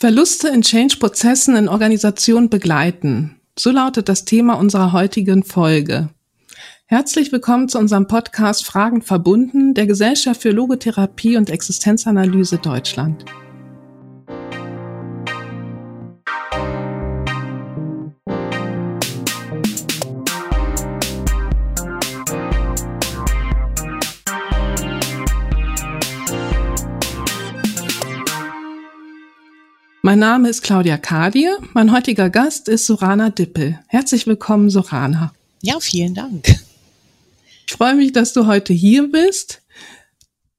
Verluste in Change-Prozessen in Organisationen begleiten. So lautet das Thema unserer heutigen Folge. Herzlich willkommen zu unserem Podcast Fragen verbunden der Gesellschaft für Logotherapie und Existenzanalyse Deutschland. Mein Name ist Claudia Kadie. Mein heutiger Gast ist Sorana Dippel. Herzlich willkommen, Sorana. Ja, vielen Dank. Ich freue mich, dass du heute hier bist.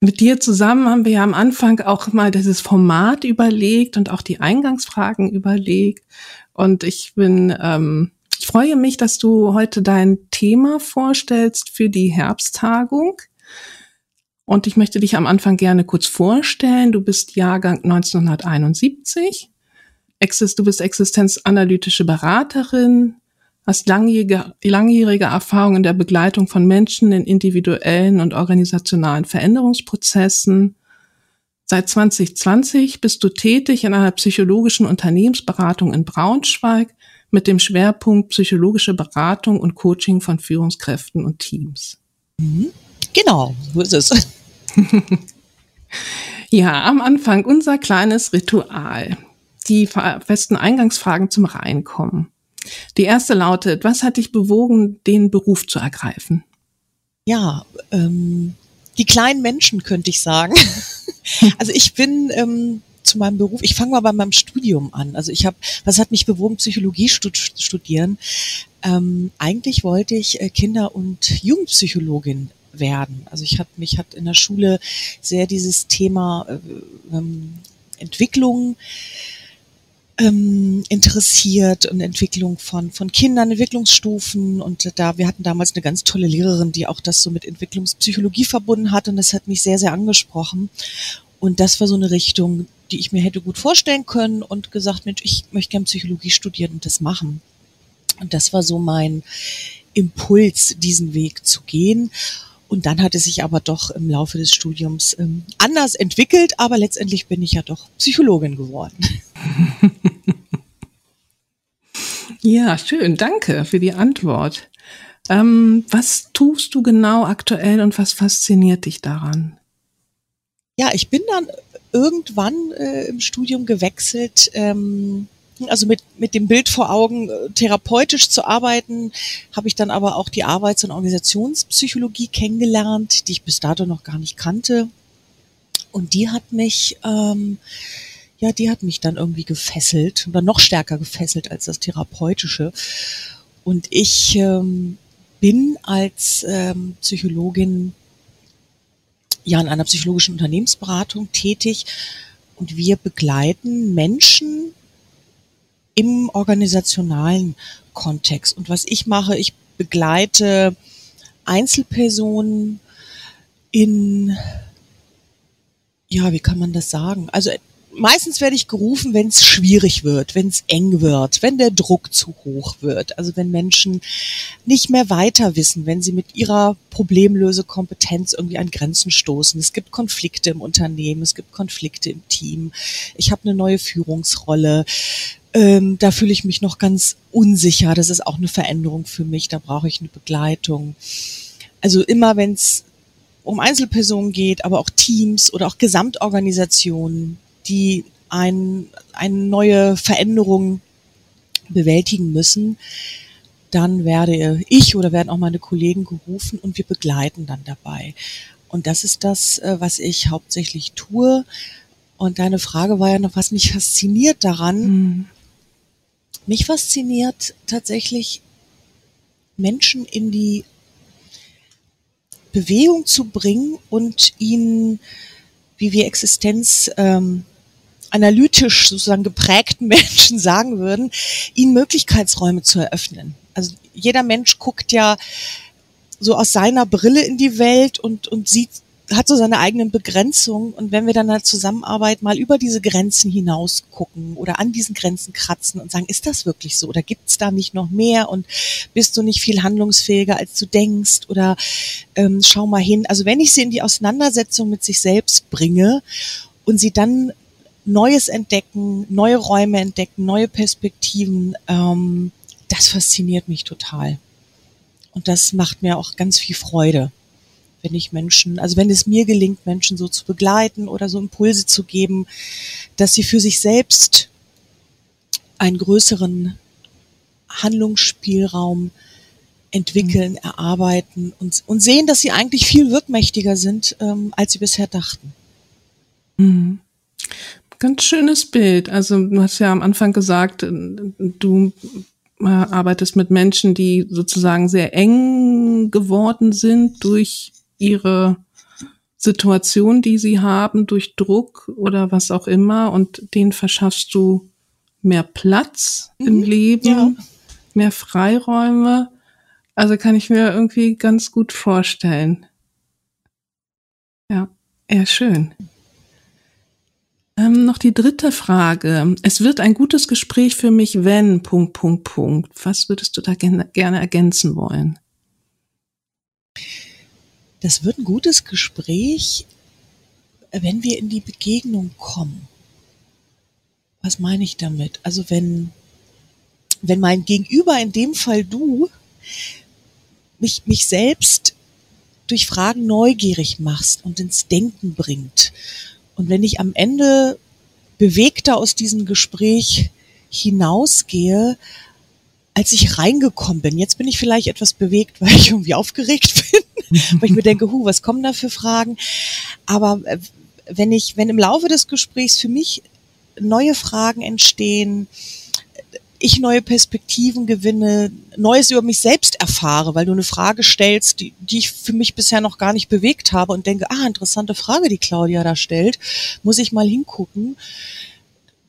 Mit dir zusammen haben wir ja am Anfang auch mal dieses Format überlegt und auch die Eingangsfragen überlegt. Und ich bin, ähm, ich freue mich, dass du heute dein Thema vorstellst für die Herbsttagung. Und ich möchte dich am Anfang gerne kurz vorstellen. Du bist Jahrgang 1971. Du bist existenzanalytische Beraterin, hast langjährige, langjährige Erfahrung in der Begleitung von Menschen in individuellen und organisationalen Veränderungsprozessen. Seit 2020 bist du tätig in einer psychologischen Unternehmensberatung in Braunschweig mit dem Schwerpunkt psychologische Beratung und Coaching von Führungskräften und Teams. Mhm. Genau, so ist es. ja, am Anfang unser kleines Ritual. Die festen Eingangsfragen zum Reinkommen. Die erste lautet, was hat dich bewogen, den Beruf zu ergreifen? Ja, ähm, die kleinen Menschen könnte ich sagen. also ich bin ähm, zu meinem Beruf, ich fange mal bei meinem Studium an. Also ich habe, was hat mich bewogen, Psychologie stud studieren? Ähm, eigentlich wollte ich äh, Kinder- und Jugendpsychologin werden. Also ich hatte mich hat in der Schule sehr dieses Thema äh, ähm, Entwicklung ähm, interessiert und Entwicklung von von Kindern, Entwicklungsstufen und da wir hatten damals eine ganz tolle Lehrerin, die auch das so mit Entwicklungspsychologie verbunden hat und das hat mich sehr sehr angesprochen und das war so eine Richtung, die ich mir hätte gut vorstellen können und gesagt, Mensch, ich möchte gerne Psychologie studieren und das machen. Und das war so mein Impuls, diesen Weg zu gehen. Und dann hat es sich aber doch im Laufe des Studiums ähm, anders entwickelt, aber letztendlich bin ich ja doch Psychologin geworden. Ja, schön, danke für die Antwort. Ähm, was tust du genau aktuell und was fasziniert dich daran? Ja, ich bin dann irgendwann äh, im Studium gewechselt. Ähm, also mit, mit dem Bild vor Augen, äh, therapeutisch zu arbeiten, habe ich dann aber auch die Arbeits- und Organisationspsychologie kennengelernt, die ich bis dato noch gar nicht kannte. Und die hat mich, ähm, ja, die hat mich dann irgendwie gefesselt oder noch stärker gefesselt als das Therapeutische. Und ich ähm, bin als ähm, Psychologin ja in einer psychologischen Unternehmensberatung tätig und wir begleiten Menschen im organisationalen Kontext. Und was ich mache, ich begleite Einzelpersonen in, ja, wie kann man das sagen? Also meistens werde ich gerufen, wenn es schwierig wird, wenn es eng wird, wenn der Druck zu hoch wird. Also wenn Menschen nicht mehr weiter wissen, wenn sie mit ihrer Problemlösekompetenz irgendwie an Grenzen stoßen. Es gibt Konflikte im Unternehmen, es gibt Konflikte im Team. Ich habe eine neue Führungsrolle. Ähm, da fühle ich mich noch ganz unsicher. Das ist auch eine Veränderung für mich. Da brauche ich eine Begleitung. Also immer, wenn es um Einzelpersonen geht, aber auch Teams oder auch Gesamtorganisationen, die ein, eine neue Veränderung bewältigen müssen, dann werde ich oder werden auch meine Kollegen gerufen und wir begleiten dann dabei. Und das ist das, äh, was ich hauptsächlich tue. Und deine Frage war ja noch, was mich fasziniert daran. Mhm. Mich fasziniert tatsächlich, Menschen in die Bewegung zu bringen und ihnen, wie wir Existenz ähm, analytisch sozusagen geprägten Menschen sagen würden, ihnen Möglichkeitsräume zu eröffnen. Also jeder Mensch guckt ja so aus seiner Brille in die Welt und, und sieht hat so seine eigenen Begrenzungen und wenn wir dann in der Zusammenarbeit mal über diese Grenzen hinaus gucken oder an diesen Grenzen kratzen und sagen, ist das wirklich so oder gibt es da nicht noch mehr und bist du nicht viel handlungsfähiger, als du denkst oder ähm, schau mal hin. Also wenn ich sie in die Auseinandersetzung mit sich selbst bringe und sie dann Neues entdecken, neue Räume entdecken, neue Perspektiven, ähm, das fasziniert mich total. Und das macht mir auch ganz viel Freude, wenn ich Menschen, also wenn es mir gelingt, Menschen so zu begleiten oder so Impulse zu geben, dass sie für sich selbst einen größeren Handlungsspielraum entwickeln, mhm. erarbeiten und, und sehen, dass sie eigentlich viel wirkmächtiger sind, ähm, als sie bisher dachten. Mhm. Ganz schönes Bild. Also du hast ja am Anfang gesagt, du äh, arbeitest mit Menschen, die sozusagen sehr eng geworden sind durch ihre Situation, die sie haben, durch Druck oder was auch immer, und denen verschaffst du mehr Platz mhm, im Leben, ja. mehr Freiräume. Also kann ich mir irgendwie ganz gut vorstellen. Ja, eher schön. Ähm, noch die dritte Frage. Es wird ein gutes Gespräch für mich, wenn, Punkt, Punkt, Punkt. Was würdest du da gerne, gerne ergänzen wollen? Das wird ein gutes Gespräch, wenn wir in die Begegnung kommen. Was meine ich damit? Also wenn, wenn mein Gegenüber, in dem Fall du, mich, mich selbst durch Fragen neugierig machst und ins Denken bringt. Und wenn ich am Ende bewegter aus diesem Gespräch hinausgehe, als ich reingekommen bin. Jetzt bin ich vielleicht etwas bewegt, weil ich irgendwie aufgeregt bin, weil ich mir denke, hu, was kommen da für Fragen? Aber äh, wenn ich, wenn im Laufe des Gesprächs für mich neue Fragen entstehen, ich neue Perspektiven gewinne, Neues über mich selbst erfahre, weil du eine Frage stellst, die, die ich für mich bisher noch gar nicht bewegt habe und denke, ah, interessante Frage, die Claudia da stellt, muss ich mal hingucken,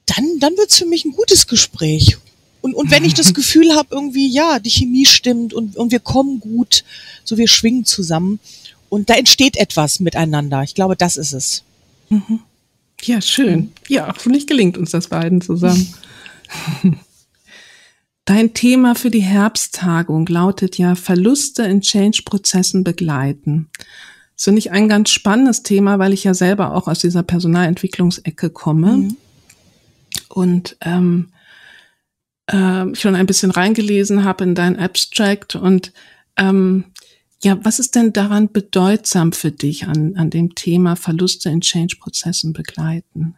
dann, dann wird's für mich ein gutes Gespräch. Und, und wenn ich das Gefühl habe, irgendwie, ja, die Chemie stimmt und, und wir kommen gut, so wir schwingen zusammen und da entsteht etwas miteinander. Ich glaube, das ist es. Mhm. Ja, schön. Ja, hoffentlich gelingt uns das beiden zusammen. Dein Thema für die Herbsttagung lautet ja Verluste in Change-Prozessen begleiten. Das finde ich ein ganz spannendes Thema, weil ich ja selber auch aus dieser Personalentwicklungsecke komme mhm. und ähm, äh, schon ein bisschen reingelesen habe in dein Abstract und ähm, ja, was ist denn daran bedeutsam für dich an, an dem Thema Verluste in Change-Prozessen begleiten?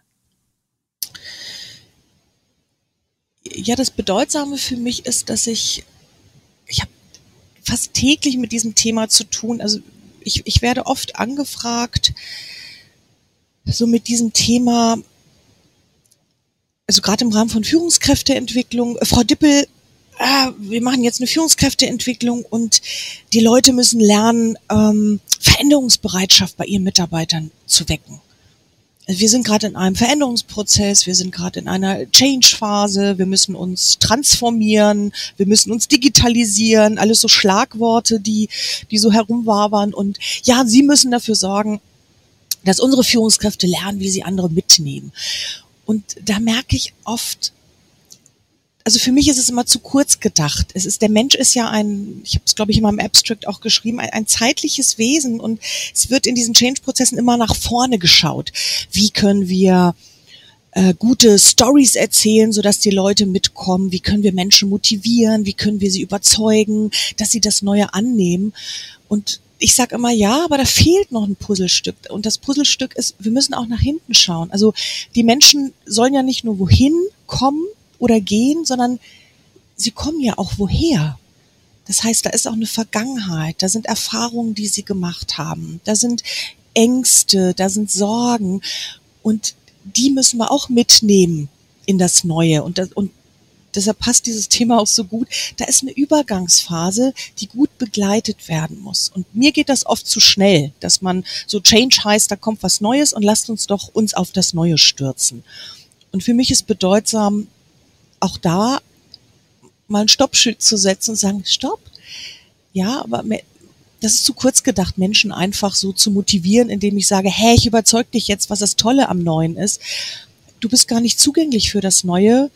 ja, das Bedeutsame für mich ist, dass ich, ich habe fast täglich mit diesem Thema zu tun. Also ich, ich werde oft angefragt, so mit diesem Thema, also gerade im Rahmen von Führungskräfteentwicklung, äh, Frau Dippel, ah, wir machen jetzt eine Führungskräfteentwicklung und die Leute müssen lernen, ähm, Veränderungsbereitschaft bei ihren Mitarbeitern zu wecken wir sind gerade in einem Veränderungsprozess, wir sind gerade in einer Change-Phase, wir müssen uns transformieren, wir müssen uns digitalisieren, alles so Schlagworte, die, die so herumwabern. Und ja, Sie müssen dafür sorgen, dass unsere Führungskräfte lernen, wie sie andere mitnehmen. Und da merke ich oft, also für mich ist es immer zu kurz gedacht. Es ist, der Mensch ist ja ein, ich habe es glaube ich in meinem Abstract auch geschrieben, ein, ein zeitliches Wesen und es wird in diesen Change-Prozessen immer nach vorne geschaut. Wie können wir äh, gute Stories erzählen, sodass die Leute mitkommen? Wie können wir Menschen motivieren? Wie können wir sie überzeugen, dass sie das Neue annehmen? Und ich sage immer ja, aber da fehlt noch ein Puzzlestück. Und das Puzzlestück ist, wir müssen auch nach hinten schauen. Also die Menschen sollen ja nicht nur wohin kommen, oder gehen, sondern sie kommen ja auch woher. Das heißt, da ist auch eine Vergangenheit, da sind Erfahrungen, die sie gemacht haben, da sind Ängste, da sind Sorgen und die müssen wir auch mitnehmen in das Neue und, das, und deshalb passt dieses Thema auch so gut. Da ist eine Übergangsphase, die gut begleitet werden muss. Und mir geht das oft zu schnell, dass man so Change heißt, da kommt was Neues und lasst uns doch uns auf das Neue stürzen. Und für mich ist bedeutsam, auch da mal ein Stoppschild zu setzen und sagen, stopp. Ja, aber das ist zu kurz gedacht, Menschen einfach so zu motivieren, indem ich sage, hey, ich überzeug dich jetzt, was das Tolle am Neuen ist. Du bist gar nicht zugänglich für das Neue,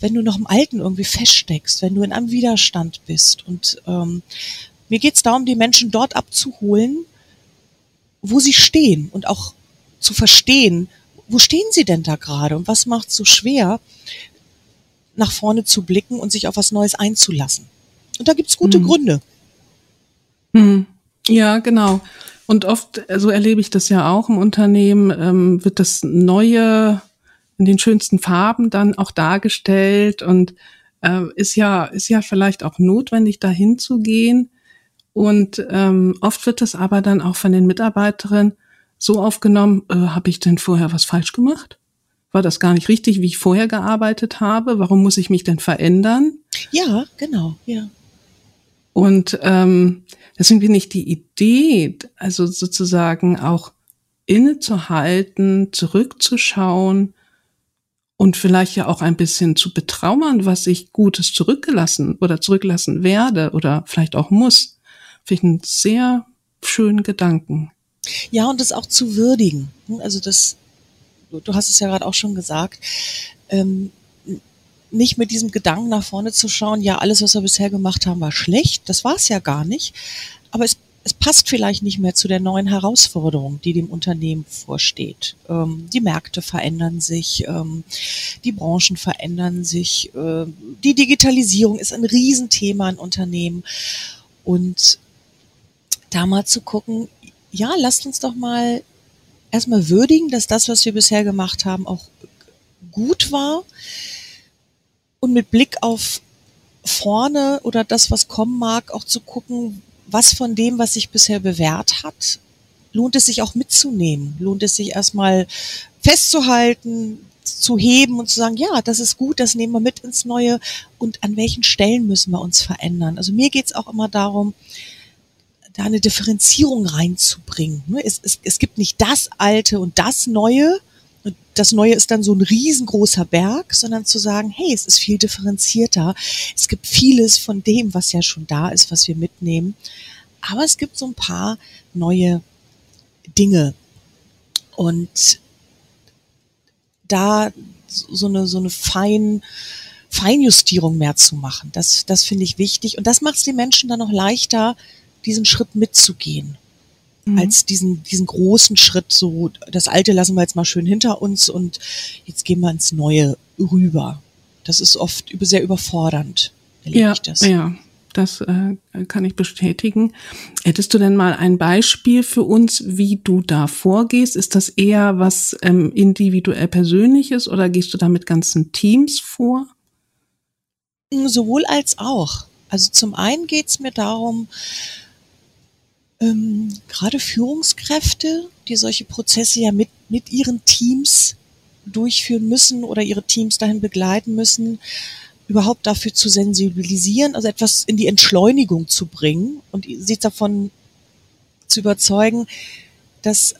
wenn du noch im Alten irgendwie feststeckst, wenn du in einem Widerstand bist. Und ähm, mir geht es darum, die Menschen dort abzuholen, wo sie stehen und auch zu verstehen, wo stehen Sie denn da gerade und was macht so schwer, nach vorne zu blicken und sich auf was Neues einzulassen? Und da gibt's gute hm. Gründe. Hm. Ja, genau. Und oft, so also erlebe ich das ja auch im Unternehmen, ähm, wird das Neue in den schönsten Farben dann auch dargestellt und äh, ist ja ist ja vielleicht auch notwendig, dahin zu gehen. Und ähm, oft wird das aber dann auch von den Mitarbeiterinnen so aufgenommen, äh, habe ich denn vorher was falsch gemacht? War das gar nicht richtig, wie ich vorher gearbeitet habe? Warum muss ich mich denn verändern? Ja, genau, ja. Und ähm, deswegen bin ich die Idee, also sozusagen auch innezuhalten, zurückzuschauen und vielleicht ja auch ein bisschen zu betrauern, was ich Gutes zurückgelassen oder zurücklassen werde oder vielleicht auch muss. Finde ich einen sehr schönen Gedanken. Ja, und das auch zu würdigen. Also das, du hast es ja gerade auch schon gesagt, ähm, nicht mit diesem Gedanken nach vorne zu schauen, ja, alles, was wir bisher gemacht haben, war schlecht. Das war es ja gar nicht. Aber es, es passt vielleicht nicht mehr zu der neuen Herausforderung, die dem Unternehmen vorsteht. Ähm, die Märkte verändern sich, ähm, die Branchen verändern sich, äh, die Digitalisierung ist ein Riesenthema in Unternehmen. Und da mal zu gucken, ja, lasst uns doch mal erstmal würdigen, dass das, was wir bisher gemacht haben, auch gut war. Und mit Blick auf vorne oder das, was kommen mag, auch zu gucken, was von dem, was sich bisher bewährt hat, lohnt es sich auch mitzunehmen? Lohnt es sich erstmal festzuhalten, zu heben und zu sagen, ja, das ist gut, das nehmen wir mit ins Neue und an welchen Stellen müssen wir uns verändern? Also mir geht's auch immer darum, da eine Differenzierung reinzubringen. Es, es, es gibt nicht das Alte und das Neue, das Neue ist dann so ein riesengroßer Berg, sondern zu sagen, hey, es ist viel differenzierter. Es gibt vieles von dem, was ja schon da ist, was wir mitnehmen. Aber es gibt so ein paar neue Dinge. Und da so eine, so eine fein, Feinjustierung mehr zu machen, das, das finde ich wichtig. Und das macht es den Menschen dann auch leichter, diesen Schritt mitzugehen. Mhm. Als diesen, diesen großen Schritt, so das Alte lassen wir jetzt mal schön hinter uns und jetzt gehen wir ins Neue rüber. Das ist oft sehr überfordernd. Ja, das. ja, das äh, kann ich bestätigen. Hättest du denn mal ein Beispiel für uns, wie du da vorgehst? Ist das eher was ähm, individuell Persönliches oder gehst du da mit ganzen Teams vor? Sowohl als auch. Also zum einen geht es mir darum, ähm, gerade Führungskräfte, die solche Prozesse ja mit, mit ihren Teams durchführen müssen oder ihre Teams dahin begleiten müssen, überhaupt dafür zu sensibilisieren, also etwas in die Entschleunigung zu bringen und sie davon zu überzeugen, dass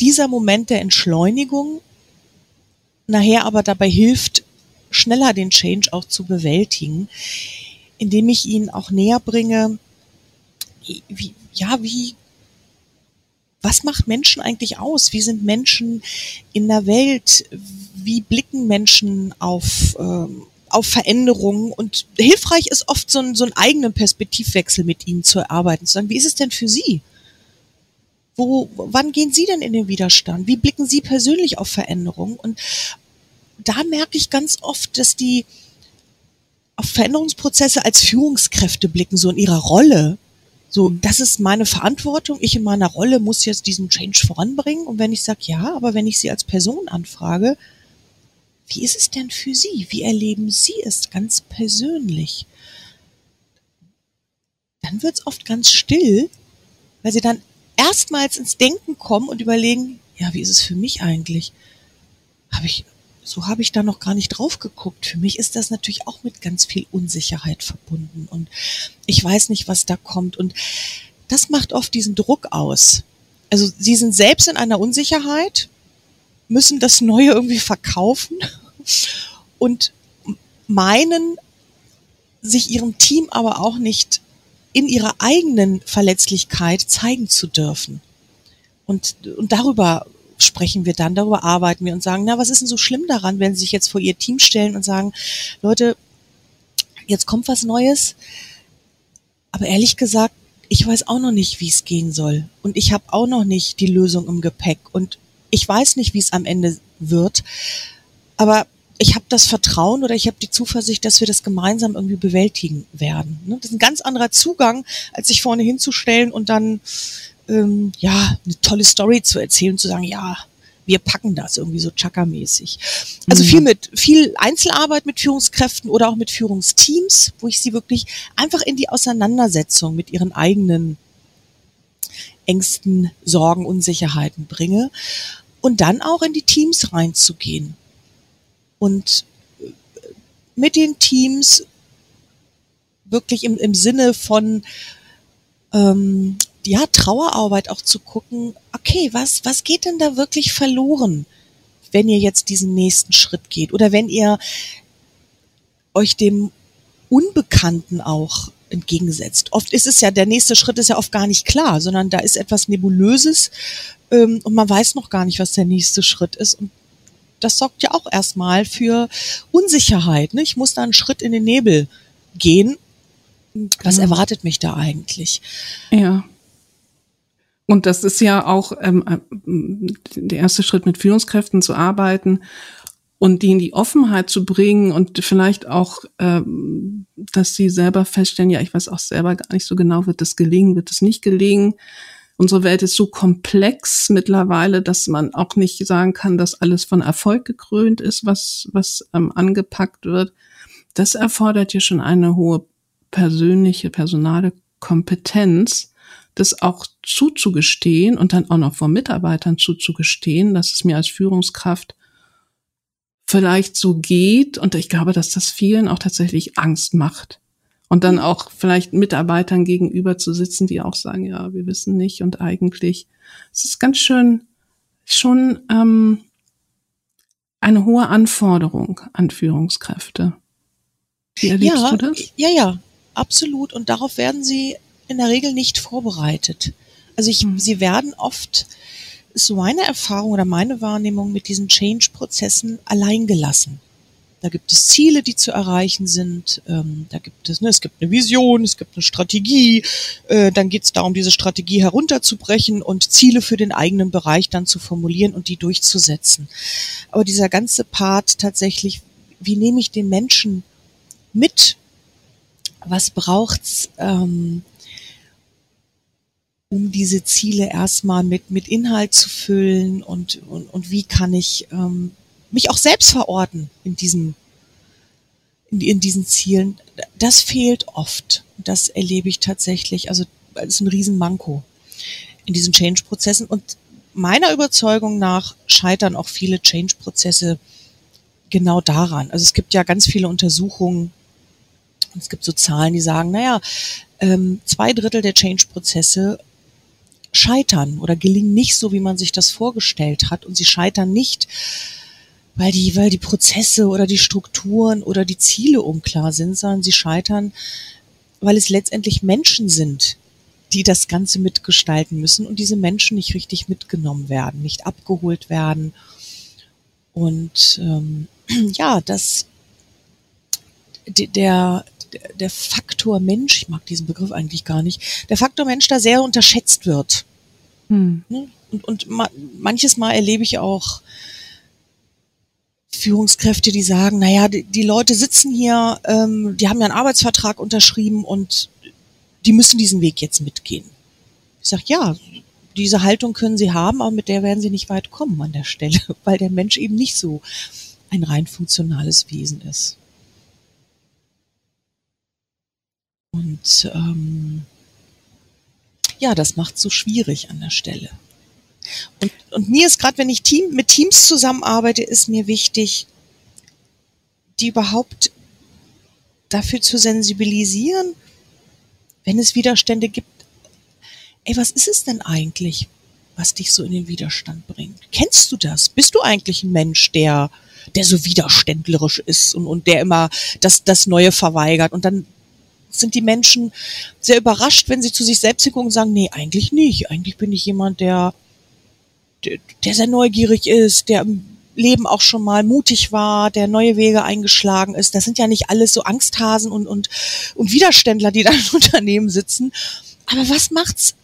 dieser Moment der Entschleunigung nachher aber dabei hilft, schneller den Change auch zu bewältigen, indem ich ihnen auch näher bringe, wie, ja, wie, was macht Menschen eigentlich aus? Wie sind Menschen in der Welt? Wie blicken Menschen auf, ähm, auf Veränderungen? Und hilfreich ist oft so, ein, so einen eigenen Perspektivwechsel mit ihnen zu erarbeiten, zu sagen, wie ist es denn für Sie? Wo, wann gehen Sie denn in den Widerstand? Wie blicken Sie persönlich auf Veränderungen? Und da merke ich ganz oft, dass die auf Veränderungsprozesse als Führungskräfte blicken, so in ihrer Rolle so, das ist meine Verantwortung. Ich in meiner Rolle muss jetzt diesen Change voranbringen. Und wenn ich sage, ja, aber wenn ich Sie als Person anfrage, wie ist es denn für Sie? Wie erleben Sie es ganz persönlich? Dann wird es oft ganz still, weil Sie dann erstmals ins Denken kommen und überlegen, ja, wie ist es für mich eigentlich? Habe ich so habe ich da noch gar nicht drauf geguckt. Für mich ist das natürlich auch mit ganz viel Unsicherheit verbunden und ich weiß nicht, was da kommt und das macht oft diesen Druck aus. Also sie sind selbst in einer Unsicherheit, müssen das Neue irgendwie verkaufen und meinen, sich ihrem Team aber auch nicht in ihrer eigenen Verletzlichkeit zeigen zu dürfen. Und, und darüber sprechen wir dann, darüber arbeiten wir und sagen, na, was ist denn so schlimm daran, wenn sie sich jetzt vor ihr Team stellen und sagen, Leute, jetzt kommt was Neues. Aber ehrlich gesagt, ich weiß auch noch nicht, wie es gehen soll. Und ich habe auch noch nicht die Lösung im Gepäck. Und ich weiß nicht, wie es am Ende wird, aber ich habe das Vertrauen oder ich habe die Zuversicht, dass wir das gemeinsam irgendwie bewältigen werden. Ne? Das ist ein ganz anderer Zugang, als sich vorne hinzustellen und dann ähm, ja eine tolle Story zu erzählen, zu sagen, ja, wir packen das irgendwie so Chaka-mäßig. Also mhm. viel mit, viel Einzelarbeit mit Führungskräften oder auch mit Führungsteams, wo ich sie wirklich einfach in die Auseinandersetzung mit ihren eigenen Ängsten, Sorgen, Unsicherheiten bringe und dann auch in die Teams reinzugehen und mit den Teams wirklich im, im Sinne von ähm, ja, Trauerarbeit auch zu gucken, okay, was, was geht denn da wirklich verloren, wenn ihr jetzt diesen nächsten Schritt geht oder wenn ihr euch dem Unbekannten auch entgegensetzt. Oft ist es ja, der nächste Schritt ist ja oft gar nicht klar, sondern da ist etwas Nebulöses ähm, und man weiß noch gar nicht, was der nächste Schritt ist. Und das sorgt ja auch erstmal für Unsicherheit. Ne? Ich muss da einen Schritt in den Nebel gehen. Was genau. erwartet mich da eigentlich? Ja. Und das ist ja auch ähm, äh, der erste Schritt, mit Führungskräften zu arbeiten und die in die Offenheit zu bringen und vielleicht auch, ähm, dass sie selber feststellen, ja, ich weiß auch selber gar nicht so genau, wird das gelingen, wird es nicht gelingen. Unsere Welt ist so komplex mittlerweile, dass man auch nicht sagen kann, dass alles von Erfolg gekrönt ist, was, was ähm, angepackt wird. Das erfordert ja schon eine hohe persönliche, personale Kompetenz, das auch zuzugestehen und dann auch noch vor Mitarbeitern zuzugestehen, dass es mir als Führungskraft vielleicht so geht. Und ich glaube, dass das vielen auch tatsächlich Angst macht. Und dann auch vielleicht Mitarbeitern gegenüber zu sitzen, die auch sagen, ja, wir wissen nicht und eigentlich. Es ist ganz schön schon ähm, eine hohe Anforderung an Führungskräfte. Wie erlebst ja, du das? Ja, ja, absolut. Und darauf werden sie in der Regel nicht vorbereitet. Also ich, hm. sie werden oft, ist so meine Erfahrung oder meine Wahrnehmung mit diesen Change-Prozessen alleingelassen. Da gibt es Ziele, die zu erreichen sind. Ähm, da gibt es, ne, es gibt eine Vision, es gibt eine Strategie. Äh, dann geht es darum, diese Strategie herunterzubrechen und Ziele für den eigenen Bereich dann zu formulieren und die durchzusetzen. Aber dieser ganze Part tatsächlich, wie nehme ich den Menschen mit? Was braucht's? Ähm, um diese Ziele erstmal mit, mit Inhalt zu füllen und, und, und wie kann ich ähm, mich auch selbst verorten in diesem, in, in diesen Zielen. Das fehlt oft. Das erlebe ich tatsächlich. Also, das ist ein Riesenmanko in diesen Change-Prozessen. Und meiner Überzeugung nach scheitern auch viele Change-Prozesse genau daran. Also es gibt ja ganz viele Untersuchungen, es gibt so Zahlen, die sagen, naja, ähm, zwei Drittel der Change-Prozesse scheitern oder gelingen nicht so, wie man sich das vorgestellt hat. Und sie scheitern nicht, weil die, weil die Prozesse oder die Strukturen oder die Ziele unklar sind, sondern sie scheitern, weil es letztendlich Menschen sind, die das Ganze mitgestalten müssen und diese Menschen nicht richtig mitgenommen werden, nicht abgeholt werden. Und ähm, ja, das der, der Faktor Mensch, ich mag diesen Begriff eigentlich gar nicht, der Faktor Mensch da sehr unterschätzt wird. Hm. Ne? Und, und ma manches Mal erlebe ich auch Führungskräfte, die sagen, naja, die, die Leute sitzen hier, ähm, die haben ja einen Arbeitsvertrag unterschrieben und die müssen diesen Weg jetzt mitgehen. Ich sage, ja, diese Haltung können sie haben, aber mit der werden sie nicht weit kommen an der Stelle, weil der Mensch eben nicht so ein rein funktionales Wesen ist. Und ähm, ja, das macht so schwierig an der Stelle. Und, und mir ist gerade, wenn ich Team, mit Teams zusammenarbeite, ist mir wichtig, die überhaupt dafür zu sensibilisieren, wenn es Widerstände gibt. Ey, was ist es denn eigentlich, was dich so in den Widerstand bringt? Kennst du das? Bist du eigentlich ein Mensch, der, der so widerständlerisch ist und, und der immer das, das Neue verweigert und dann sind die Menschen sehr überrascht, wenn sie zu sich selbst gucken und sagen, nee, eigentlich nicht. Eigentlich bin ich jemand, der, der, der sehr neugierig ist, der im Leben auch schon mal mutig war, der neue Wege eingeschlagen ist. Das sind ja nicht alles so Angsthasen und, und, und Widerständler, die da im Unternehmen sitzen. Aber was macht's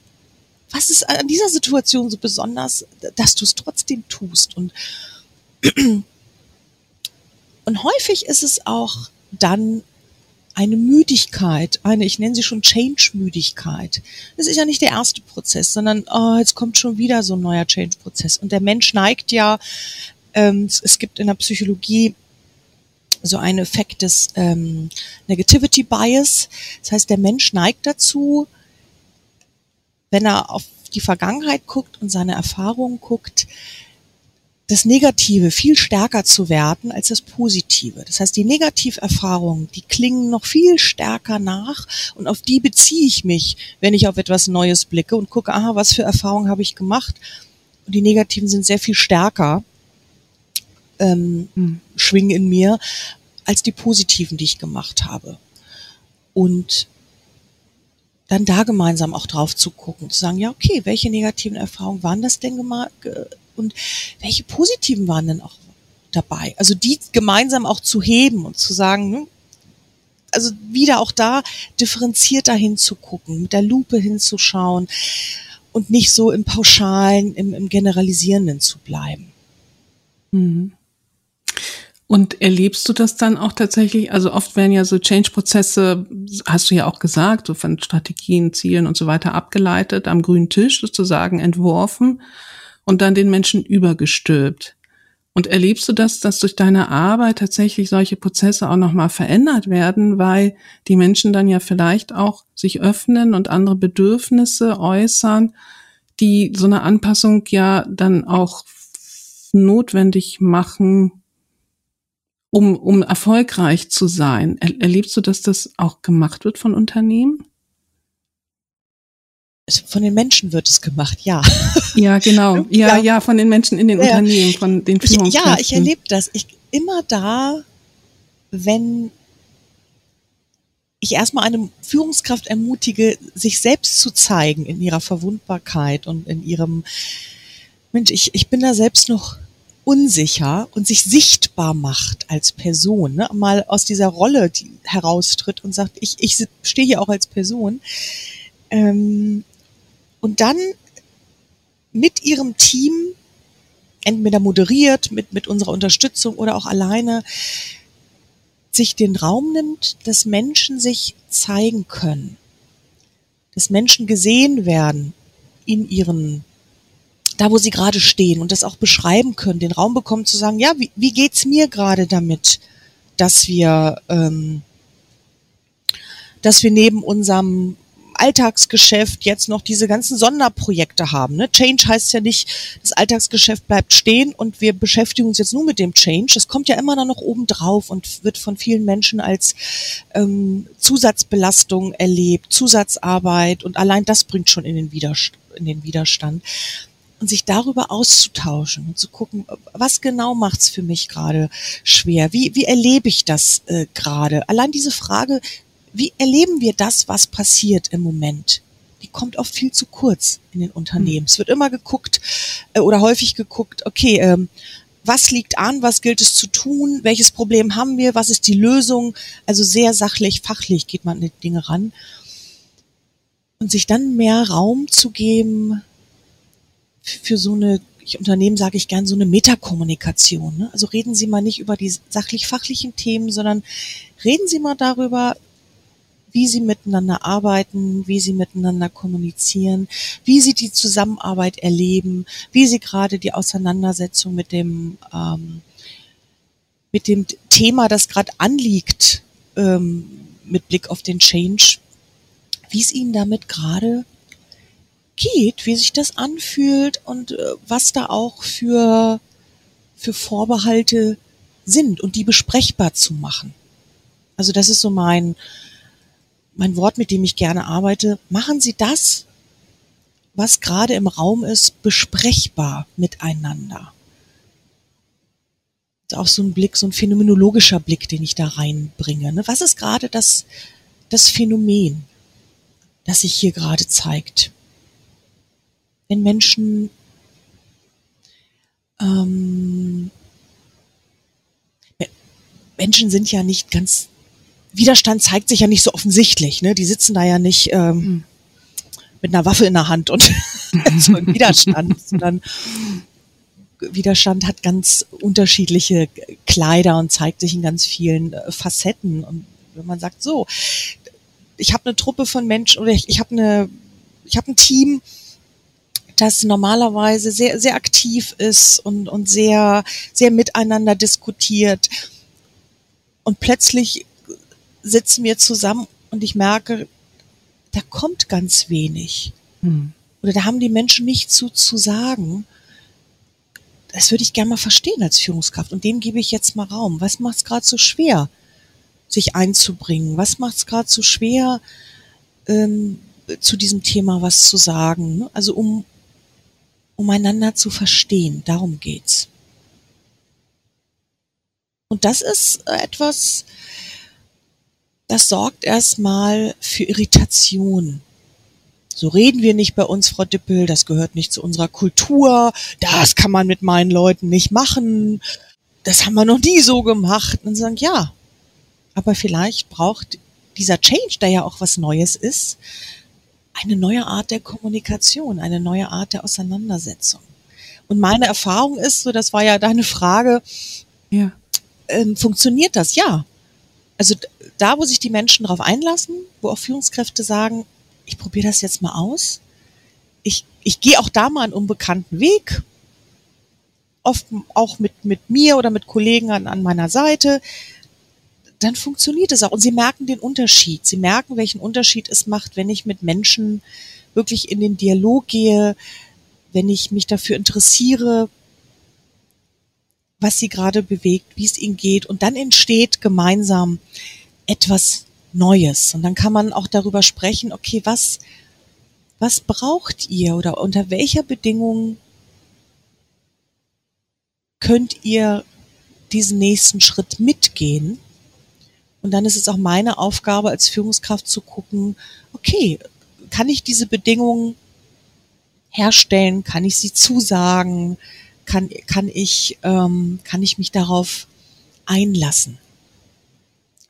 was ist an dieser Situation so besonders, dass du es trotzdem tust? Und, und häufig ist es auch dann eine Müdigkeit, eine, ich nenne sie schon Change-Müdigkeit. Das ist ja nicht der erste Prozess, sondern oh, jetzt kommt schon wieder so ein neuer Change-Prozess. Und der Mensch neigt ja, ähm, es gibt in der Psychologie so einen Effekt des ähm, Negativity Bias. Das heißt, der Mensch neigt dazu, wenn er auf die Vergangenheit guckt und seine Erfahrungen guckt, das Negative viel stärker zu werten als das Positive. Das heißt, die Negativerfahrungen, die klingen noch viel stärker nach und auf die beziehe ich mich, wenn ich auf etwas Neues blicke und gucke, aha, was für Erfahrungen habe ich gemacht. Und die Negativen sind sehr viel stärker, ähm, mhm. schwingen in mir, als die positiven, die ich gemacht habe. Und dann da gemeinsam auch drauf zu gucken, zu sagen, ja, okay, welche negativen Erfahrungen waren das denn gemacht und welche positiven waren denn auch dabei? Also die gemeinsam auch zu heben und zu sagen, hm, also wieder auch da differenzierter hinzugucken, mit der Lupe hinzuschauen und nicht so im Pauschalen, im, im Generalisierenden zu bleiben. Mhm. Und erlebst du das dann auch tatsächlich? Also oft werden ja so Change-Prozesse, hast du ja auch gesagt, so von Strategien, Zielen und so weiter abgeleitet, am grünen Tisch sozusagen entworfen und dann den Menschen übergestülpt. Und erlebst du das, dass durch deine Arbeit tatsächlich solche Prozesse auch nochmal verändert werden, weil die Menschen dann ja vielleicht auch sich öffnen und andere Bedürfnisse äußern, die so eine Anpassung ja dann auch notwendig machen, um, um erfolgreich zu sein. Er, erlebst du, dass das auch gemacht wird von Unternehmen? Von den Menschen wird es gemacht, ja. Ja, genau. Ja, ja, ja von den Menschen in den ja. Unternehmen, von den Führungskräften. Ja, ich erlebe das. Ich immer da, wenn ich erstmal eine Führungskraft ermutige, sich selbst zu zeigen in ihrer Verwundbarkeit und in ihrem Mensch, ich, ich bin da selbst noch unsicher und sich sichtbar macht als Person, ne? mal aus dieser Rolle die heraustritt und sagt, ich, ich stehe hier auch als Person. Ähm, und dann mit ihrem Team entweder moderiert, mit, mit unserer Unterstützung oder auch alleine, sich den Raum nimmt, dass Menschen sich zeigen können, dass Menschen gesehen werden in ihren da wo sie gerade stehen und das auch beschreiben können, den Raum bekommen zu sagen, ja, wie, wie geht's mir gerade damit, dass wir, ähm, dass wir neben unserem Alltagsgeschäft jetzt noch diese ganzen Sonderprojekte haben. Ne? Change heißt ja nicht, das Alltagsgeschäft bleibt stehen und wir beschäftigen uns jetzt nur mit dem Change. Das kommt ja immer noch oben drauf und wird von vielen Menschen als ähm, Zusatzbelastung erlebt, Zusatzarbeit und allein das bringt schon in den, Widerstand, in den Widerstand und sich darüber auszutauschen und zu gucken, was genau macht's für mich gerade schwer? Wie, wie erlebe ich das äh, gerade? Allein diese Frage, wie erleben wir das, was passiert im Moment? Die kommt oft viel zu kurz in den Unternehmen. Mhm. Es wird immer geguckt äh, oder häufig geguckt, okay, ähm, was liegt an, was gilt es zu tun, welches Problem haben wir, was ist die Lösung? Also sehr sachlich, fachlich geht man an die Dinge ran. Und sich dann mehr Raum zu geben, für so eine, ich Unternehmen sage ich gern, so eine Metakommunikation. Ne? Also reden Sie mal nicht über die sachlich-fachlichen Themen, sondern reden Sie mal darüber, wie Sie miteinander arbeiten, wie Sie miteinander kommunizieren, wie Sie die Zusammenarbeit erleben, wie Sie gerade die Auseinandersetzung mit dem ähm, mit dem Thema, das gerade anliegt, ähm, mit Blick auf den Change, wie es Ihnen damit gerade geht, wie sich das anfühlt und äh, was da auch für, für Vorbehalte sind und die besprechbar zu machen. Also das ist so mein, mein Wort, mit dem ich gerne arbeite. Machen Sie das, was gerade im Raum ist, besprechbar miteinander. Auch so ein Blick, so ein phänomenologischer Blick, den ich da reinbringe. Ne? Was ist gerade das, das Phänomen, das sich hier gerade zeigt? wenn Menschen ähm, Menschen sind ja nicht ganz Widerstand zeigt sich ja nicht so offensichtlich, ne? Die sitzen da ja nicht ähm, hm. mit einer Waffe in der Hand und so ein Widerstand, sondern Widerstand hat ganz unterschiedliche Kleider und zeigt sich in ganz vielen äh, Facetten. Und wenn man sagt, so, ich habe eine Truppe von Menschen oder ich, ich habe eine, ich habe ein Team, das normalerweise sehr, sehr aktiv ist und, und sehr, sehr miteinander diskutiert. Und plötzlich sitzen wir zusammen und ich merke, da kommt ganz wenig. Hm. Oder da haben die Menschen nichts zu, zu sagen. Das würde ich gerne mal verstehen als Führungskraft. Und dem gebe ich jetzt mal Raum. Was macht es gerade so schwer, sich einzubringen? Was macht es gerade so schwer, ähm, zu diesem Thema was zu sagen? Also um, um einander zu verstehen. Darum geht's. Und das ist etwas, das sorgt erstmal für Irritation. So reden wir nicht bei uns, Frau Dippel, das gehört nicht zu unserer Kultur, das kann man mit meinen Leuten nicht machen, das haben wir noch nie so gemacht. Und sagen, ja, aber vielleicht braucht dieser Change, der ja auch was Neues ist, eine neue Art der Kommunikation, eine neue Art der Auseinandersetzung. Und meine Erfahrung ist, so das war ja deine Frage, ja. ähm, funktioniert das? Ja. Also da, wo sich die Menschen darauf einlassen, wo auch Führungskräfte sagen, ich probiere das jetzt mal aus. Ich, ich gehe auch da mal einen unbekannten Weg, oft auch mit, mit mir oder mit Kollegen an, an meiner Seite, dann funktioniert es auch. Und sie merken den Unterschied. Sie merken, welchen Unterschied es macht, wenn ich mit Menschen wirklich in den Dialog gehe, wenn ich mich dafür interessiere, was sie gerade bewegt, wie es ihnen geht. Und dann entsteht gemeinsam etwas Neues. Und dann kann man auch darüber sprechen, okay, was, was braucht ihr oder unter welcher Bedingung könnt ihr diesen nächsten Schritt mitgehen? Und dann ist es auch meine Aufgabe als Führungskraft zu gucken, okay, kann ich diese Bedingungen herstellen? Kann ich sie zusagen? Kann, kann ich, ähm, kann ich mich darauf einlassen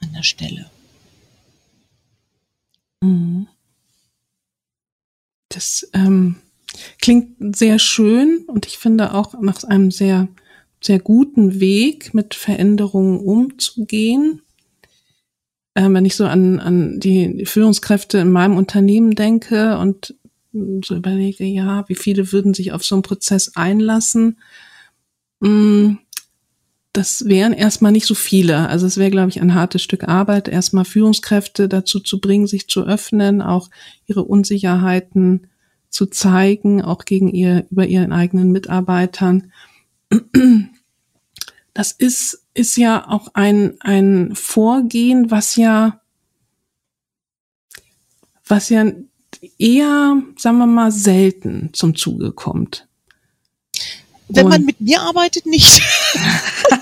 an der Stelle? Mhm. Das ähm, klingt sehr schön und ich finde auch nach einem sehr, sehr guten Weg, mit Veränderungen umzugehen. Ähm, wenn ich so an, an die Führungskräfte in meinem Unternehmen denke und so überlege, ja, wie viele würden sich auf so einen Prozess einlassen? Mm, das wären erstmal nicht so viele. Also es wäre, glaube ich, ein hartes Stück Arbeit, erstmal Führungskräfte dazu zu bringen, sich zu öffnen, auch ihre Unsicherheiten zu zeigen, auch gegen ihr, über ihren eigenen Mitarbeitern. Das ist, ist ja auch ein, ein Vorgehen, was ja, was ja eher, sagen wir mal, selten zum Zuge kommt. Wenn man mit mir arbeitet, nicht.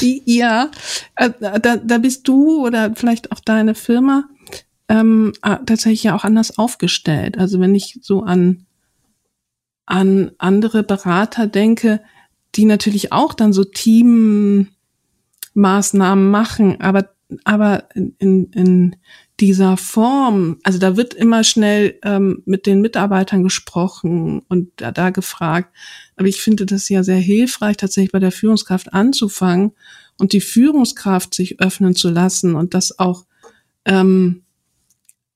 ja, äh, da, da bist du oder vielleicht auch deine Firma ähm, äh, tatsächlich ja auch anders aufgestellt. Also wenn ich so an, an andere Berater denke, die natürlich auch dann so Teammaßnahmen machen, aber, aber in, in dieser Form, also da wird immer schnell ähm, mit den Mitarbeitern gesprochen und da, da gefragt. Aber ich finde das ja sehr hilfreich, tatsächlich bei der Führungskraft anzufangen und die Führungskraft sich öffnen zu lassen und das auch ähm,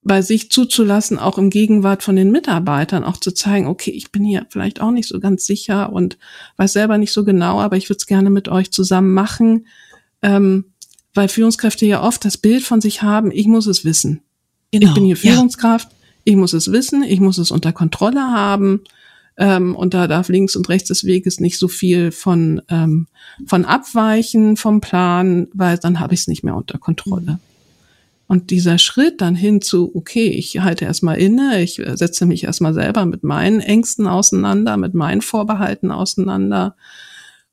bei sich zuzulassen, auch im Gegenwart von den Mitarbeitern, auch zu zeigen, okay, ich bin hier vielleicht auch nicht so ganz sicher und weiß selber nicht so genau, aber ich würde es gerne mit euch zusammen machen. Ähm, weil Führungskräfte ja oft das Bild von sich haben, ich muss es wissen. Genau, ich bin hier Führungskraft, ja. ich muss es wissen, ich muss es unter Kontrolle haben. Ähm, und da darf links und rechts des Weges nicht so viel von, ähm, von abweichen vom Plan, weil dann habe ich es nicht mehr unter Kontrolle. Mhm. Und dieser Schritt dann hin zu, okay, ich halte erstmal inne, ich setze mich erstmal selber mit meinen Ängsten auseinander, mit meinen Vorbehalten auseinander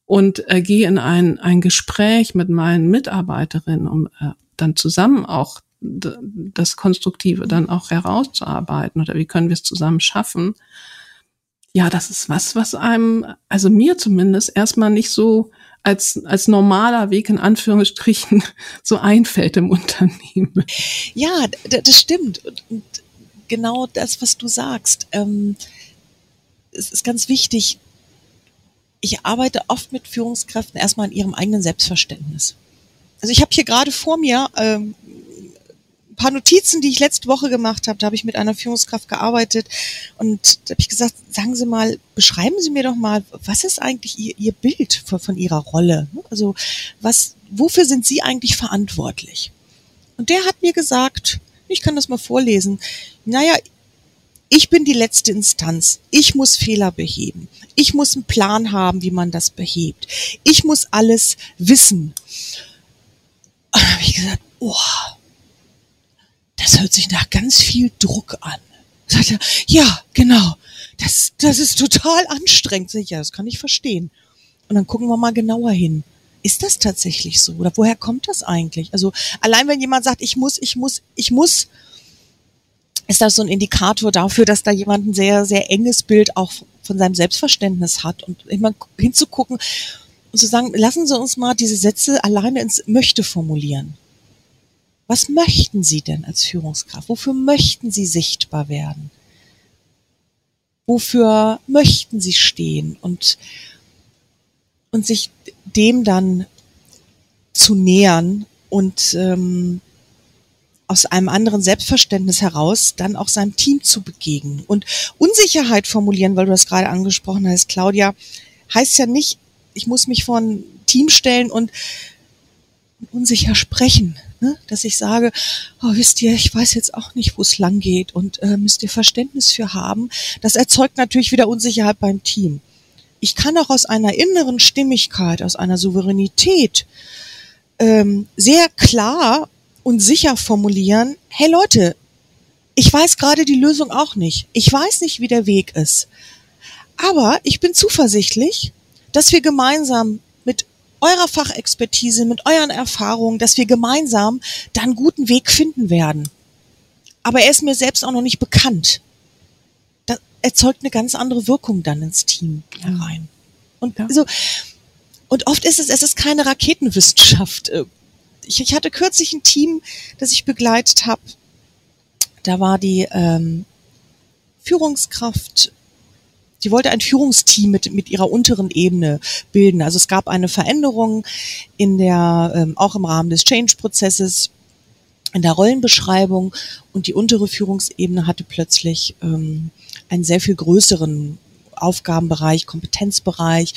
und äh, gehe in ein, ein Gespräch mit meinen Mitarbeiterinnen, um äh, dann zusammen auch das Konstruktive dann auch herauszuarbeiten oder wie können wir es zusammen schaffen. Ja, das ist was, was einem, also mir zumindest erstmal nicht so als, als normaler Weg in Anführungsstrichen so einfällt im Unternehmen. Ja, das stimmt. Und genau das, was du sagst. Ähm, es ist ganz wichtig. Ich arbeite oft mit Führungskräften erstmal an ihrem eigenen Selbstverständnis. Also ich habe hier gerade vor mir ähm, ein paar Notizen, die ich letzte Woche gemacht habe. Da habe ich mit einer Führungskraft gearbeitet und da habe ich gesagt, sagen Sie mal, beschreiben Sie mir doch mal, was ist eigentlich Ihr, Ihr Bild von, von Ihrer Rolle? Also was, wofür sind Sie eigentlich verantwortlich? Und der hat mir gesagt, ich kann das mal vorlesen, naja, ich bin die letzte Instanz. Ich muss Fehler beheben. Ich muss einen Plan haben, wie man das behebt. Ich muss alles wissen. Und dann habe ich gesagt, oh, das hört sich nach ganz viel Druck an. Sagt er, ja, genau. Das, das ist total anstrengend. Sag ich, ja, das kann ich verstehen. Und dann gucken wir mal genauer hin. Ist das tatsächlich so? Oder woher kommt das eigentlich? Also allein wenn jemand sagt, ich muss, ich muss, ich muss, ist das so ein Indikator dafür, dass da jemand ein sehr, sehr enges Bild auch von seinem Selbstverständnis hat und immer hinzugucken und zu sagen, lassen Sie uns mal diese Sätze alleine ins Möchte formulieren. Was möchten Sie denn als Führungskraft? Wofür möchten Sie sichtbar werden? Wofür möchten Sie stehen? Und, und sich dem dann zu nähern und ähm, aus einem anderen Selbstverständnis heraus dann auch seinem Team zu begegnen. Und Unsicherheit formulieren, weil du das gerade angesprochen hast, Claudia, heißt ja nicht, ich muss mich vor ein Team stellen und unsicher sprechen. Ne? Dass ich sage, oh, wisst ihr, ich weiß jetzt auch nicht, wo es lang geht und äh, müsst ihr Verständnis für haben. Das erzeugt natürlich wieder Unsicherheit beim Team. Ich kann auch aus einer inneren Stimmigkeit, aus einer Souveränität ähm, sehr klar und sicher formulieren, hey Leute, ich weiß gerade die Lösung auch nicht. Ich weiß nicht, wie der Weg ist. Aber ich bin zuversichtlich, dass wir gemeinsam mit eurer Fachexpertise, mit euren Erfahrungen, dass wir gemeinsam da einen guten Weg finden werden. Aber er ist mir selbst auch noch nicht bekannt. Das erzeugt eine ganz andere Wirkung dann ins Team herein. Und ja. so, und oft ist es, es ist keine Raketenwissenschaft ich, ich hatte kürzlich ein Team, das ich begleitet habe. Da war die ähm, Führungskraft die wollte ein Führungsteam mit, mit ihrer unteren Ebene bilden. Also es gab eine Veränderung in der, ähm, auch im Rahmen des Change-Prozesses, in der Rollenbeschreibung und die untere Führungsebene hatte plötzlich ähm, einen sehr viel größeren Aufgabenbereich, Kompetenzbereich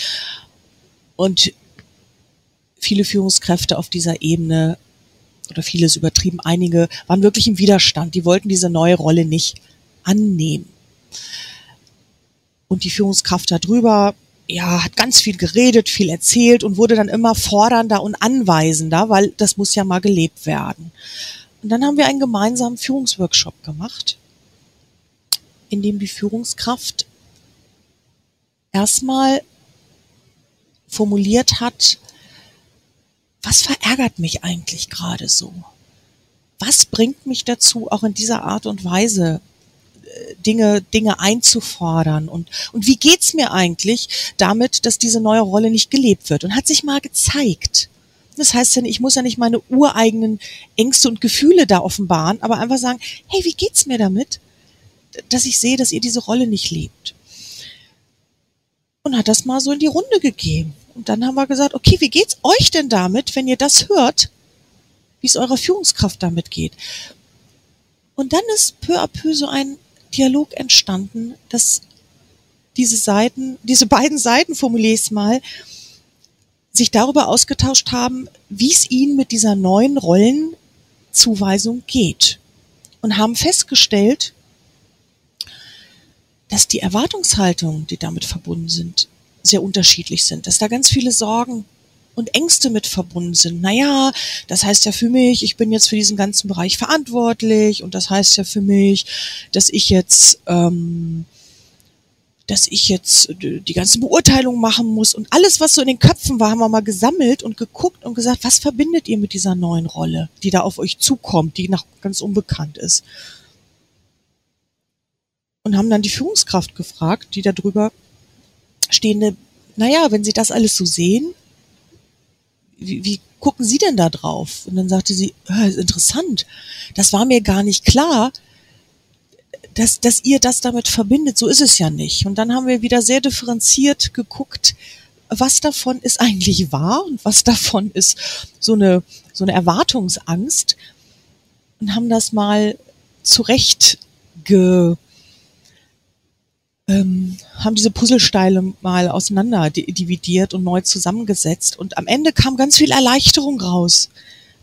und viele Führungskräfte auf dieser Ebene oder vieles übertrieben, einige waren wirklich im Widerstand. Die wollten diese neue Rolle nicht annehmen. Und die Führungskraft darüber, ja, hat ganz viel geredet, viel erzählt und wurde dann immer fordernder und anweisender, weil das muss ja mal gelebt werden. Und dann haben wir einen gemeinsamen Führungsworkshop gemacht, in dem die Führungskraft erstmal formuliert hat, was verärgert mich eigentlich gerade so? Was bringt mich dazu, auch in dieser Art und Weise äh, Dinge, Dinge einzufordern und, und wie geht's mir eigentlich damit, dass diese neue Rolle nicht gelebt wird und hat sich mal gezeigt. Das heißt ja, ich muss ja nicht meine ureigenen Ängste und Gefühle da offenbaren, aber einfach sagen, hey, wie geht's mir damit, dass ich sehe, dass ihr diese Rolle nicht lebt? Und hat das mal so in die Runde gegeben. Und dann haben wir gesagt, okay, wie geht's euch denn damit, wenn ihr das hört, wie es eurer Führungskraft damit geht? Und dann ist peu à peu so ein Dialog entstanden, dass diese Seiten, diese beiden Seiten, formuliere ich es mal, sich darüber ausgetauscht haben, wie es ihnen mit dieser neuen Rollenzuweisung geht. Und haben festgestellt, dass die Erwartungshaltungen, die damit verbunden sind, sehr unterschiedlich sind, dass da ganz viele Sorgen und Ängste mit verbunden sind. Naja, das heißt ja für mich, ich bin jetzt für diesen ganzen Bereich verantwortlich und das heißt ja für mich, dass ich jetzt, ähm, dass ich jetzt die ganze Beurteilung machen muss und alles, was so in den Köpfen war, haben wir mal gesammelt und geguckt und gesagt, was verbindet ihr mit dieser neuen Rolle, die da auf euch zukommt, die noch ganz unbekannt ist. Und haben dann die Führungskraft gefragt, die darüber stehende, naja, wenn Sie das alles so sehen, wie, wie gucken Sie denn da drauf? Und dann sagte sie, ist interessant. Das war mir gar nicht klar, dass, dass ihr das damit verbindet. So ist es ja nicht. Und dann haben wir wieder sehr differenziert geguckt, was davon ist eigentlich wahr und was davon ist so eine, so eine Erwartungsangst und haben das mal zurecht ge, ähm, haben diese Puzzlesteile mal auseinander dividiert und neu zusammengesetzt. Und am Ende kam ganz viel Erleichterung raus,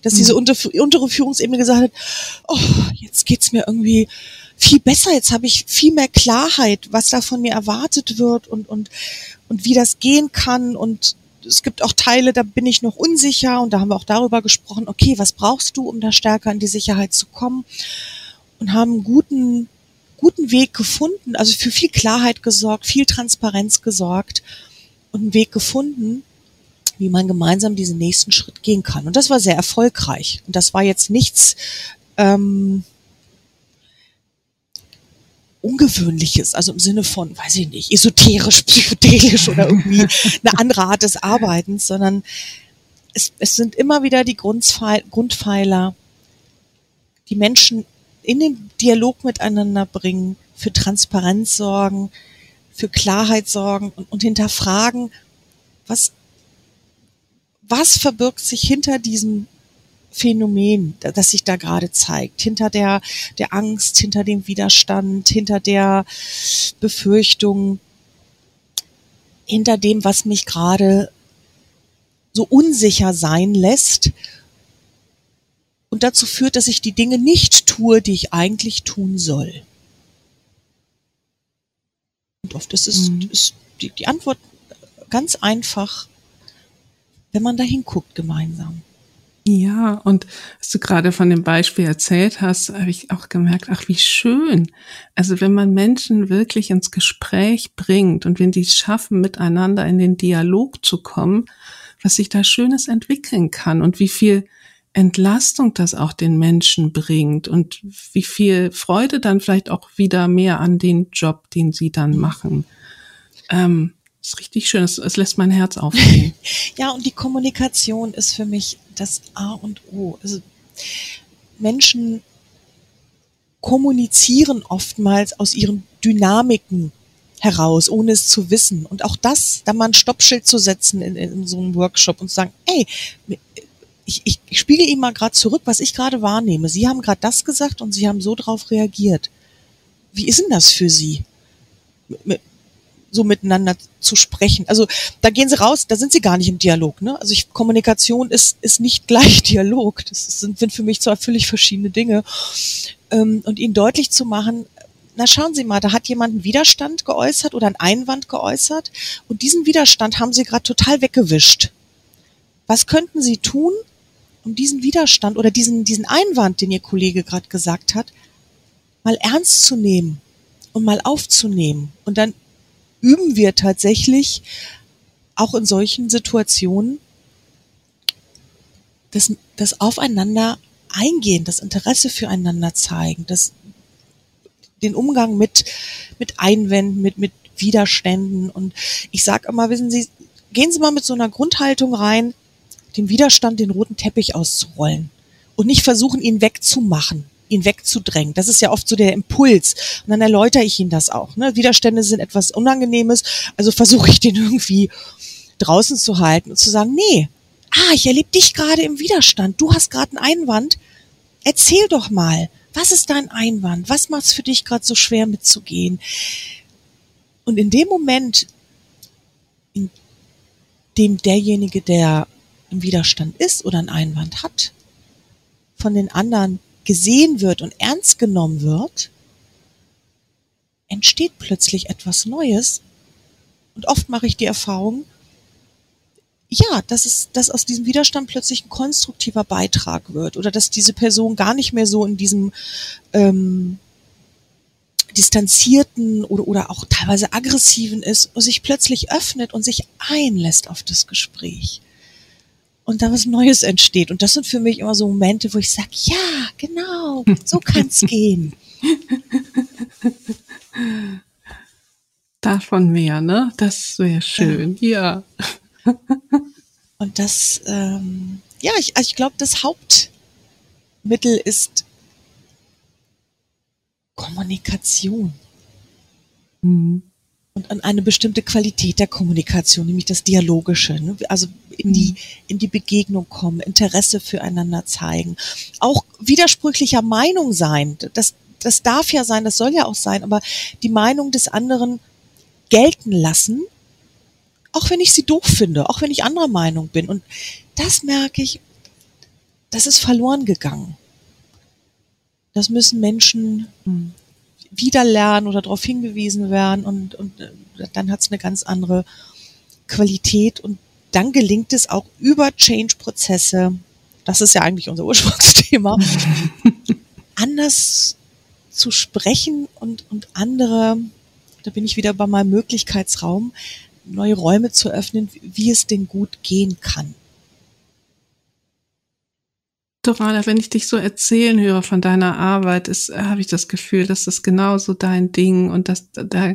dass diese mhm. unter, untere Führungsebene gesagt hat, oh, jetzt geht's mir irgendwie viel besser, jetzt habe ich viel mehr Klarheit, was da von mir erwartet wird und, und, und wie das gehen kann. Und es gibt auch Teile, da bin ich noch unsicher und da haben wir auch darüber gesprochen, okay, was brauchst du, um da stärker in die Sicherheit zu kommen? Und haben einen guten guten Weg gefunden, also für viel Klarheit gesorgt, viel Transparenz gesorgt und einen Weg gefunden, wie man gemeinsam diesen nächsten Schritt gehen kann. Und das war sehr erfolgreich. Und das war jetzt nichts ähm, Ungewöhnliches, also im Sinne von, weiß ich nicht, esoterisch, psychedelisch oder irgendwie eine andere Art des Arbeitens, sondern es, es sind immer wieder die Grundpfeiler, die Menschen in den Dialog miteinander bringen, für Transparenz sorgen, für Klarheit sorgen und, und hinterfragen, was, was verbirgt sich hinter diesem Phänomen, das sich da gerade zeigt, hinter der, der Angst, hinter dem Widerstand, hinter der Befürchtung, hinter dem, was mich gerade so unsicher sein lässt und dazu führt, dass ich die Dinge nicht tue, die ich eigentlich tun soll. Und oft ist es mhm. ist die, die Antwort ganz einfach, wenn man da hinguckt gemeinsam. Ja, und was du gerade von dem Beispiel erzählt hast, habe ich auch gemerkt, ach, wie schön. Also wenn man Menschen wirklich ins Gespräch bringt und wenn die es schaffen, miteinander in den Dialog zu kommen, was sich da Schönes entwickeln kann und wie viel Entlastung das auch den Menschen bringt und wie viel Freude dann vielleicht auch wieder mehr an den Job, den sie dann mhm. machen. Ähm, ist richtig schön. Es, es lässt mein Herz aufgehen. ja, und die Kommunikation ist für mich das A und O. Also Menschen kommunizieren oftmals aus ihren Dynamiken heraus, ohne es zu wissen. Und auch das, da mal ein Stoppschild zu setzen in, in so einem Workshop und zu sagen, ey, ich, ich, ich spiegel ihm mal gerade zurück, was ich gerade wahrnehme. Sie haben gerade das gesagt und Sie haben so drauf reagiert. Wie ist denn das für Sie? Mit, so miteinander zu sprechen. Also da gehen sie raus, da sind sie gar nicht im Dialog. Ne? Also ich, Kommunikation ist, ist nicht gleich Dialog. Das sind, sind für mich zwar völlig verschiedene Dinge. Ähm, und ihnen deutlich zu machen, na schauen Sie mal, da hat jemand einen Widerstand geäußert oder einen Einwand geäußert und diesen Widerstand haben Sie gerade total weggewischt. Was könnten Sie tun, um diesen Widerstand oder diesen, diesen Einwand, den Ihr Kollege gerade gesagt hat, mal ernst zu nehmen und mal aufzunehmen. Und dann üben wir tatsächlich auch in solchen Situationen das, das Aufeinander eingehen, das Interesse füreinander zeigen, das, den Umgang mit, mit Einwänden, mit, mit Widerständen. Und ich sage immer, wissen Sie, gehen Sie mal mit so einer Grundhaltung rein, dem Widerstand den roten Teppich auszurollen und nicht versuchen, ihn wegzumachen, ihn wegzudrängen. Das ist ja oft so der Impuls. Und dann erläutere ich Ihnen das auch. Ne? Widerstände sind etwas Unangenehmes, also versuche ich den irgendwie draußen zu halten und zu sagen, nee, ah, ich erlebe dich gerade im Widerstand. Du hast gerade einen Einwand. Erzähl doch mal, was ist dein Einwand? Was macht es für dich gerade so schwer mitzugehen? Und in dem Moment, in dem derjenige, der im Widerstand ist oder einen Einwand hat, von den anderen gesehen wird und ernst genommen wird, entsteht plötzlich etwas Neues. Und oft mache ich die Erfahrung, ja, dass es, dass aus diesem Widerstand plötzlich ein konstruktiver Beitrag wird oder dass diese Person gar nicht mehr so in diesem ähm, distanzierten oder, oder auch teilweise aggressiven ist und sich plötzlich öffnet und sich einlässt auf das Gespräch und da was Neues entsteht. Und das sind für mich immer so Momente, wo ich sage, ja, genau, so kann's gehen. Davon mehr, ne? Das wäre schön, ja. ja. Und das, ähm, ja, ich, also ich glaube, das Hauptmittel ist Kommunikation. Mhm. Und an eine bestimmte Qualität der Kommunikation, nämlich das Dialogische. Ne? Also in die, mhm. in die Begegnung kommen, Interesse füreinander zeigen. Auch widersprüchlicher Meinung sein. Das, das darf ja sein, das soll ja auch sein, aber die Meinung des anderen gelten lassen, auch wenn ich sie doof finde, auch wenn ich anderer Meinung bin. Und das merke ich, das ist verloren gegangen. Das müssen Menschen wieder lernen oder darauf hingewiesen werden und, und äh, dann hat es eine ganz andere Qualität und dann gelingt es auch über Change-Prozesse, das ist ja eigentlich unser Ursprungsthema, anders zu sprechen und, und andere, da bin ich wieder bei meinem Möglichkeitsraum, neue Räume zu öffnen, wie es denn gut gehen kann. Dorana, wenn ich dich so erzählen höre von deiner Arbeit, habe ich das Gefühl, dass das genauso dein Ding und dass da,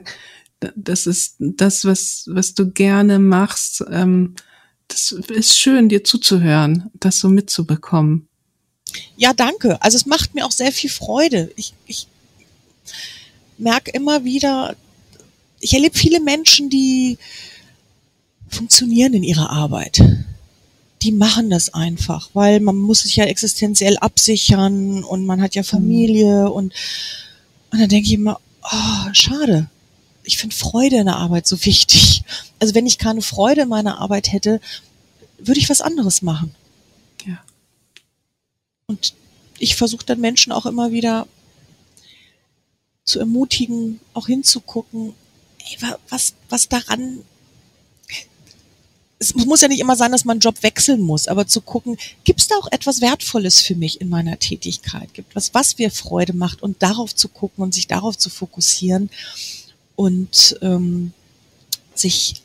das ist das, was, was du gerne machst. Ähm, das ist schön, dir zuzuhören, das so mitzubekommen. Ja, danke. Also es macht mir auch sehr viel Freude. Ich, ich merke immer wieder, ich erlebe viele Menschen, die funktionieren in ihrer Arbeit. Die machen das einfach, weil man muss sich ja existenziell absichern und man hat ja Familie mhm. und, und dann denke ich immer, oh, schade. Ich finde Freude in der Arbeit so wichtig. Also wenn ich keine Freude in meiner Arbeit hätte, würde ich was anderes machen. Ja. Und ich versuche dann Menschen auch immer wieder zu ermutigen, auch hinzugucken, ey, was, was daran, es muss ja nicht immer sein, dass man einen Job wechseln muss, aber zu gucken, gibt es da auch etwas Wertvolles für mich in meiner Tätigkeit? Gibt was, was mir Freude macht und darauf zu gucken und sich darauf zu fokussieren und ähm, sich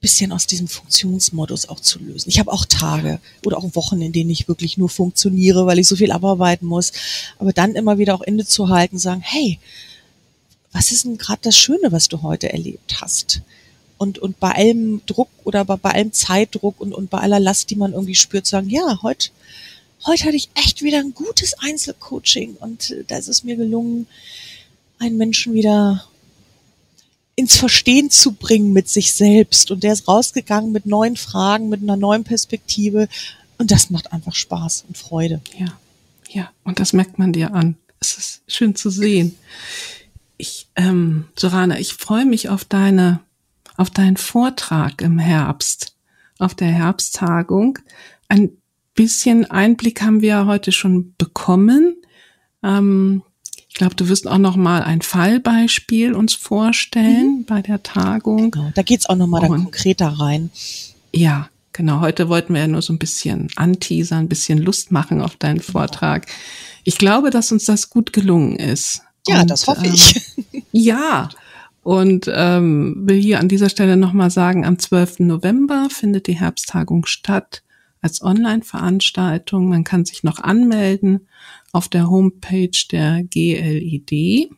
bisschen aus diesem Funktionsmodus auch zu lösen. Ich habe auch Tage oder auch Wochen, in denen ich wirklich nur funktioniere, weil ich so viel abarbeiten muss. Aber dann immer wieder auch innezuhalten, sagen, hey, was ist denn gerade das Schöne, was du heute erlebt hast? Und, und bei allem Druck oder bei, bei allem Zeitdruck und, und bei aller Last, die man irgendwie spürt, sagen, ja, heute, heute hatte ich echt wieder ein gutes Einzelcoaching und da ist es mir gelungen, einen Menschen wieder ins Verstehen zu bringen mit sich selbst. Und der ist rausgegangen mit neuen Fragen, mit einer neuen Perspektive. Und das macht einfach Spaß und Freude. Ja, ja. Und das merkt man dir an. Es ist schön zu sehen. Ich, ähm, Sorana, ich freue mich auf deine, auf deinen Vortrag im Herbst, auf der Herbsttagung. Ein bisschen Einblick haben wir heute schon bekommen. Ähm, ich glaube, du wirst auch noch mal ein Fallbeispiel uns vorstellen mhm. bei der Tagung. Genau, da geht's auch noch mal dann konkreter rein. Ja, genau. Heute wollten wir ja nur so ein bisschen anteasern, ein bisschen Lust machen auf deinen genau. Vortrag. Ich glaube, dass uns das gut gelungen ist. Ja, Und, das hoffe ich. Ähm, ja. Und ähm, will hier an dieser Stelle nochmal sagen, am 12. November findet die Herbsttagung statt als Online-Veranstaltung. Man kann sich noch anmelden auf der Homepage der GLID.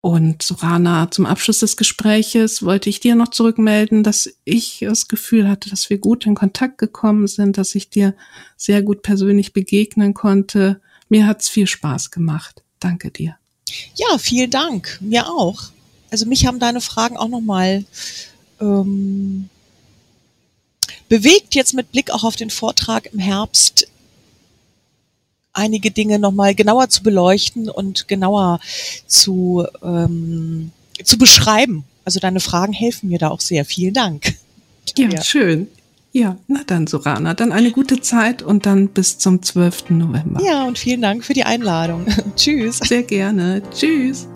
Und Sorana, zum Abschluss des Gespräches wollte ich dir noch zurückmelden, dass ich das Gefühl hatte, dass wir gut in Kontakt gekommen sind, dass ich dir sehr gut persönlich begegnen konnte. Mir hat's viel Spaß gemacht. Danke dir. Ja, vielen Dank. Mir auch. Also mich haben deine Fragen auch nochmal ähm, bewegt, jetzt mit Blick auch auf den Vortrag im Herbst einige Dinge nochmal genauer zu beleuchten und genauer zu, ähm, zu beschreiben. Also deine Fragen helfen mir da auch sehr. Vielen Dank. Ja, ja, schön. Ja, na dann, Sorana, dann eine gute Zeit und dann bis zum 12. November. Ja, und vielen Dank für die Einladung. Tschüss. Sehr gerne. Tschüss.